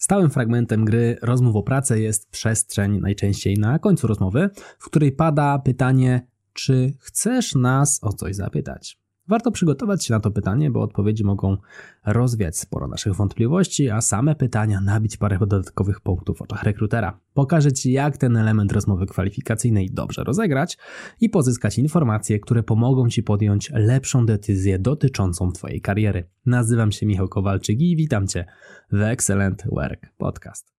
Stałym fragmentem gry rozmów o pracę jest przestrzeń, najczęściej na końcu rozmowy, w której pada pytanie, czy chcesz nas o coś zapytać? Warto przygotować się na to pytanie, bo odpowiedzi mogą rozwiać sporo naszych wątpliwości, a same pytania nabić parę dodatkowych punktów w oczach rekrutera. Pokażę Ci, jak ten element rozmowy kwalifikacyjnej dobrze rozegrać i pozyskać informacje, które pomogą Ci podjąć lepszą decyzję dotyczącą Twojej kariery. Nazywam się Michał Kowalczyk i witam Cię w Excellent Work Podcast.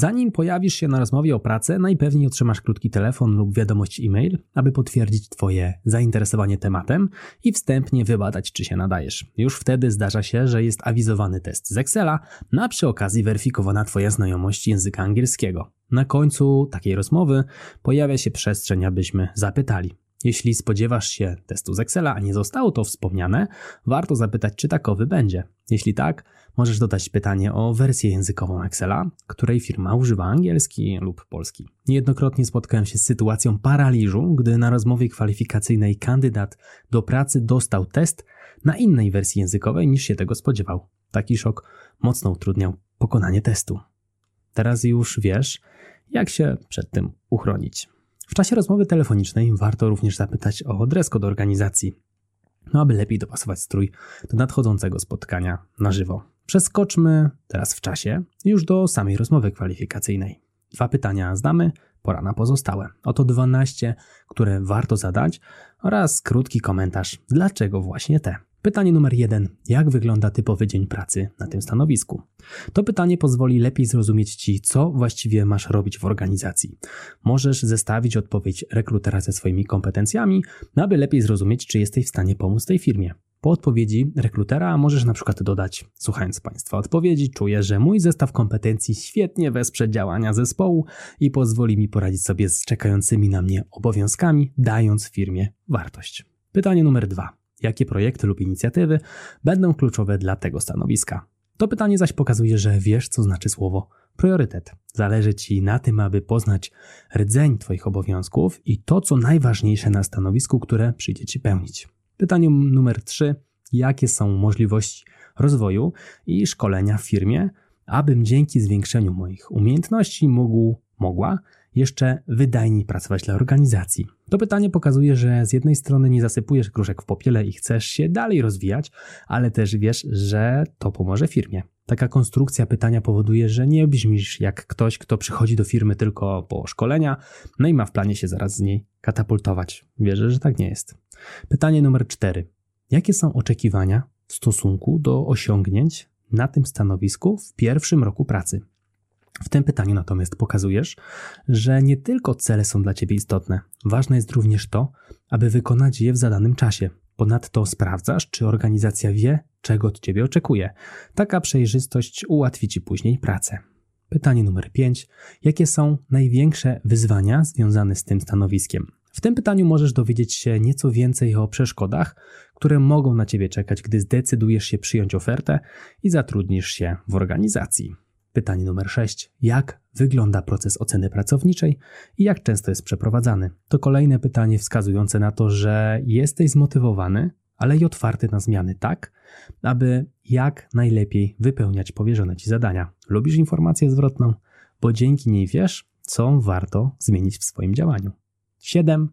Zanim pojawisz się na rozmowie o pracę, najpewniej otrzymasz krótki telefon lub wiadomość e-mail, aby potwierdzić Twoje zainteresowanie tematem i wstępnie wybadać, czy się nadajesz. Już wtedy zdarza się, że jest awizowany test z Excela, a przy okazji weryfikowana Twoja znajomość języka angielskiego. Na końcu takiej rozmowy pojawia się przestrzeń, abyśmy zapytali. Jeśli spodziewasz się testu z Excela, a nie zostało to wspomniane, warto zapytać, czy takowy będzie. Jeśli tak, możesz dodać pytanie o wersję językową Excela, której firma używa angielski lub polski. Niejednokrotnie spotkałem się z sytuacją paraliżu, gdy na rozmowie kwalifikacyjnej kandydat do pracy dostał test na innej wersji językowej niż się tego spodziewał. Taki szok mocno utrudniał pokonanie testu. Teraz już wiesz, jak się przed tym uchronić. W czasie rozmowy telefonicznej warto również zapytać o dress code organizacji, no aby lepiej dopasować strój do nadchodzącego spotkania na żywo. Przeskoczmy teraz w czasie już do samej rozmowy kwalifikacyjnej. Dwa pytania zdamy, pora na pozostałe. Oto 12, które warto zadać oraz krótki komentarz, dlaczego właśnie te. Pytanie numer jeden. Jak wygląda typowy dzień pracy na tym stanowisku? To pytanie pozwoli lepiej zrozumieć Ci, co właściwie masz robić w organizacji. Możesz zestawić odpowiedź rekrutera ze swoimi kompetencjami, aby lepiej zrozumieć, czy jesteś w stanie pomóc tej firmie. Po odpowiedzi rekrutera możesz na przykład dodać, słuchając Państwa odpowiedzi, czuję, że mój zestaw kompetencji świetnie wesprze działania zespołu i pozwoli mi poradzić sobie z czekającymi na mnie obowiązkami, dając firmie wartość. Pytanie numer dwa jakie projekty lub inicjatywy będą kluczowe dla tego stanowiska. To pytanie zaś pokazuje, że wiesz, co znaczy słowo priorytet. Zależy Ci na tym, aby poznać rdzeń Twoich obowiązków i to, co najważniejsze na stanowisku, które przyjdzie Ci pełnić. Pytanie numer 3. Jakie są możliwości rozwoju i szkolenia w firmie, abym dzięki zwiększeniu moich umiejętności mógł, mogła jeszcze wydajniej pracować dla organizacji? To pytanie pokazuje, że z jednej strony nie zasypujesz gruszek w popiele i chcesz się dalej rozwijać, ale też wiesz, że to pomoże firmie. Taka konstrukcja pytania powoduje, że nie brzmisz jak ktoś, kto przychodzi do firmy tylko po szkolenia, no i ma w planie się zaraz z niej katapultować. Wierzę, że tak nie jest. Pytanie numer cztery. Jakie są oczekiwania w stosunku do osiągnięć na tym stanowisku w pierwszym roku pracy? W tym pytaniu natomiast pokazujesz, że nie tylko cele są dla Ciebie istotne, ważne jest również to, aby wykonać je w zadanym czasie. Ponadto sprawdzasz, czy organizacja wie, czego od Ciebie oczekuje. Taka przejrzystość ułatwi Ci później pracę. Pytanie numer 5. Jakie są największe wyzwania związane z tym stanowiskiem? W tym pytaniu możesz dowiedzieć się nieco więcej o przeszkodach, które mogą na Ciebie czekać, gdy zdecydujesz się przyjąć ofertę i zatrudnisz się w organizacji. Pytanie numer 6. Jak wygląda proces oceny pracowniczej i jak często jest przeprowadzany? To kolejne pytanie wskazujące na to, że jesteś zmotywowany, ale i otwarty na zmiany, tak, aby jak najlepiej wypełniać powierzone ci zadania. Lubisz informację zwrotną, bo dzięki niej wiesz, co warto zmienić w swoim działaniu. 7.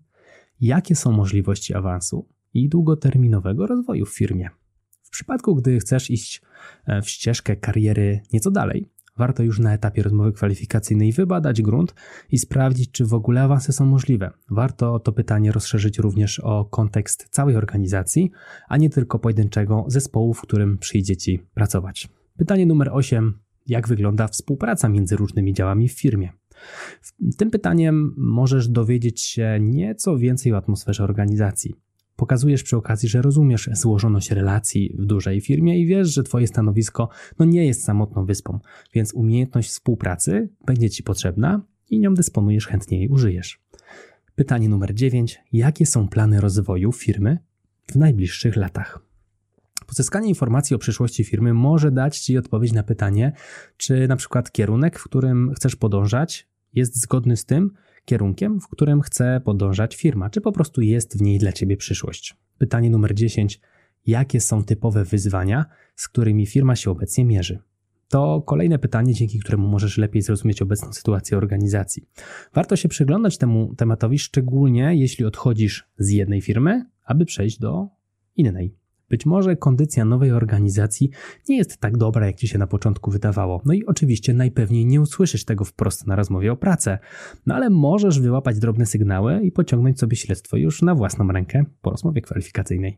Jakie są możliwości awansu i długoterminowego rozwoju w firmie? W przypadku, gdy chcesz iść e, w ścieżkę kariery nieco dalej, warto już na etapie rozmowy kwalifikacyjnej wybadać grunt i sprawdzić, czy w ogóle awanse są możliwe. Warto to pytanie rozszerzyć również o kontekst całej organizacji, a nie tylko pojedynczego zespołu, w którym przyjdzie Ci pracować. Pytanie numer 8. Jak wygląda współpraca między różnymi działami w firmie? Tym pytaniem możesz dowiedzieć się nieco więcej o atmosferze organizacji. Pokazujesz przy okazji, że rozumiesz złożoność relacji w dużej firmie i wiesz, że Twoje stanowisko no nie jest samotną wyspą, więc umiejętność współpracy będzie Ci potrzebna i nią dysponujesz, chętnie użyjesz. Pytanie numer 9. Jakie są plany rozwoju firmy w najbliższych latach? Pozyskanie informacji o przyszłości firmy może dać Ci odpowiedź na pytanie, czy na przykład kierunek, w którym chcesz podążać, jest zgodny z tym, kierunkiem, w którym chce podążać firma, czy po prostu jest w niej dla Ciebie przyszłość. Pytanie numer 10. jakie są typowe wyzwania, z którymi firma się obecnie mierzy. To kolejne pytanie, dzięki któremu możesz lepiej zrozumieć obecną sytuację organizacji. Warto się przyglądać temu tematowi, szczególnie jeśli odchodzisz z jednej firmy, aby przejść do innej. Być może kondycja nowej organizacji nie jest tak dobra, jak ci się na początku wydawało. No i oczywiście najpewniej nie usłyszysz tego wprost na rozmowie o pracę, no ale możesz wyłapać drobne sygnały i pociągnąć sobie śledztwo już na własną rękę po rozmowie kwalifikacyjnej.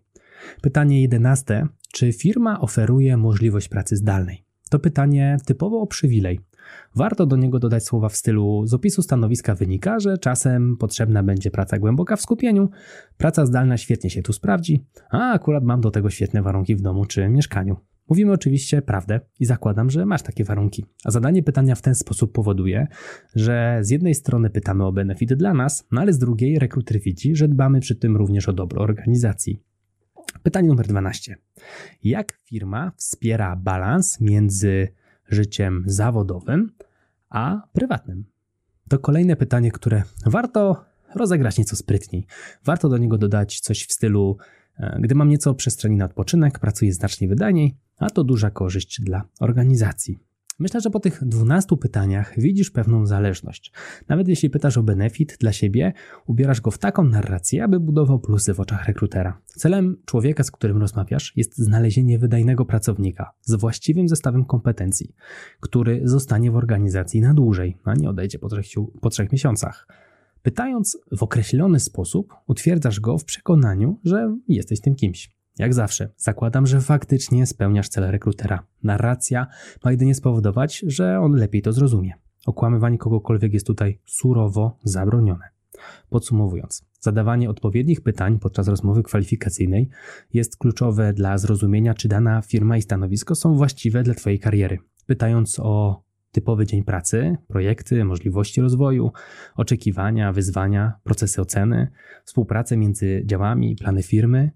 Pytanie jedenaste. Czy firma oferuje możliwość pracy zdalnej? To pytanie typowo o przywilej. Warto do niego dodać słowa w stylu: Z opisu stanowiska wynika, że czasem potrzebna będzie praca głęboka w skupieniu, praca zdalna świetnie się tu sprawdzi, a akurat mam do tego świetne warunki w domu czy mieszkaniu. Mówimy oczywiście prawdę i zakładam, że masz takie warunki. A zadanie pytania w ten sposób powoduje, że z jednej strony pytamy o benefity dla nas, no ale z drugiej rekruter widzi, że dbamy przy tym również o dobro organizacji. Pytanie numer 12. Jak firma wspiera balans między życiem zawodowym a prywatnym? To kolejne pytanie, które warto rozegrać nieco sprytniej. Warto do niego dodać coś w stylu: e, Gdy mam nieco przestrzeni na odpoczynek, pracuję znacznie wydajniej, a to duża korzyść dla organizacji. Myślę, że po tych 12 pytaniach widzisz pewną zależność. Nawet jeśli pytasz o benefit dla siebie, ubierasz go w taką narrację, aby budował plusy w oczach rekrutera. Celem człowieka, z którym rozmawiasz, jest znalezienie wydajnego pracownika z właściwym zestawem kompetencji, który zostanie w organizacji na dłużej, a nie odejdzie po trzech, po trzech miesiącach. Pytając w określony sposób, utwierdzasz go w przekonaniu, że jesteś tym kimś. Jak zawsze, zakładam, że faktycznie spełniasz cel rekrutera. Narracja ma jedynie spowodować, że on lepiej to zrozumie. Okłamywanie kogokolwiek jest tutaj surowo zabronione. Podsumowując, zadawanie odpowiednich pytań podczas rozmowy kwalifikacyjnej jest kluczowe dla zrozumienia, czy dana firma i stanowisko są właściwe dla Twojej kariery. Pytając o typowy dzień pracy, projekty, możliwości rozwoju, oczekiwania, wyzwania, procesy oceny, współpracę między działami, plany firmy,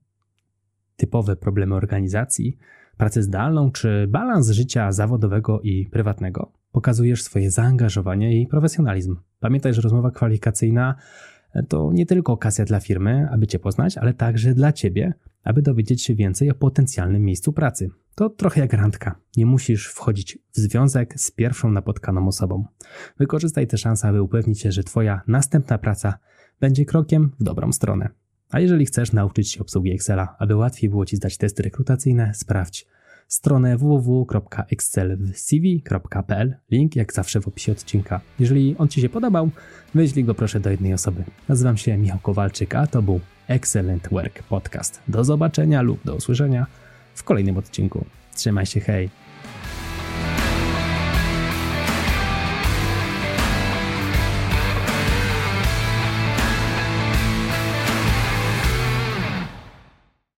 typowe problemy organizacji, pracę zdalną czy balans życia zawodowego i prywatnego, pokazujesz swoje zaangażowanie i profesjonalizm. Pamiętaj, że rozmowa kwalifikacyjna to nie tylko okazja dla firmy, aby Cię poznać, ale także dla Ciebie, aby dowiedzieć się więcej o potencjalnym miejscu pracy. To trochę jak randka. Nie musisz wchodzić w związek z pierwszą napotkaną osobą. Wykorzystaj tę szansę, aby upewnić się, że Twoja następna praca będzie krokiem w dobrą stronę. A jeżeli chcesz nauczyć się obsługi Excela, aby łatwiej było Ci zdać testy rekrutacyjne, sprawdź stronę www.excelcv.pl. Link jak zawsze w opisie odcinka. Jeżeli on Ci się podobał, wyślij go proszę do jednej osoby. Nazywam się Michał Kowalczyk, a to był Excellent Work Podcast. Do zobaczenia lub do usłyszenia w kolejnym odcinku. Trzymaj się, hej!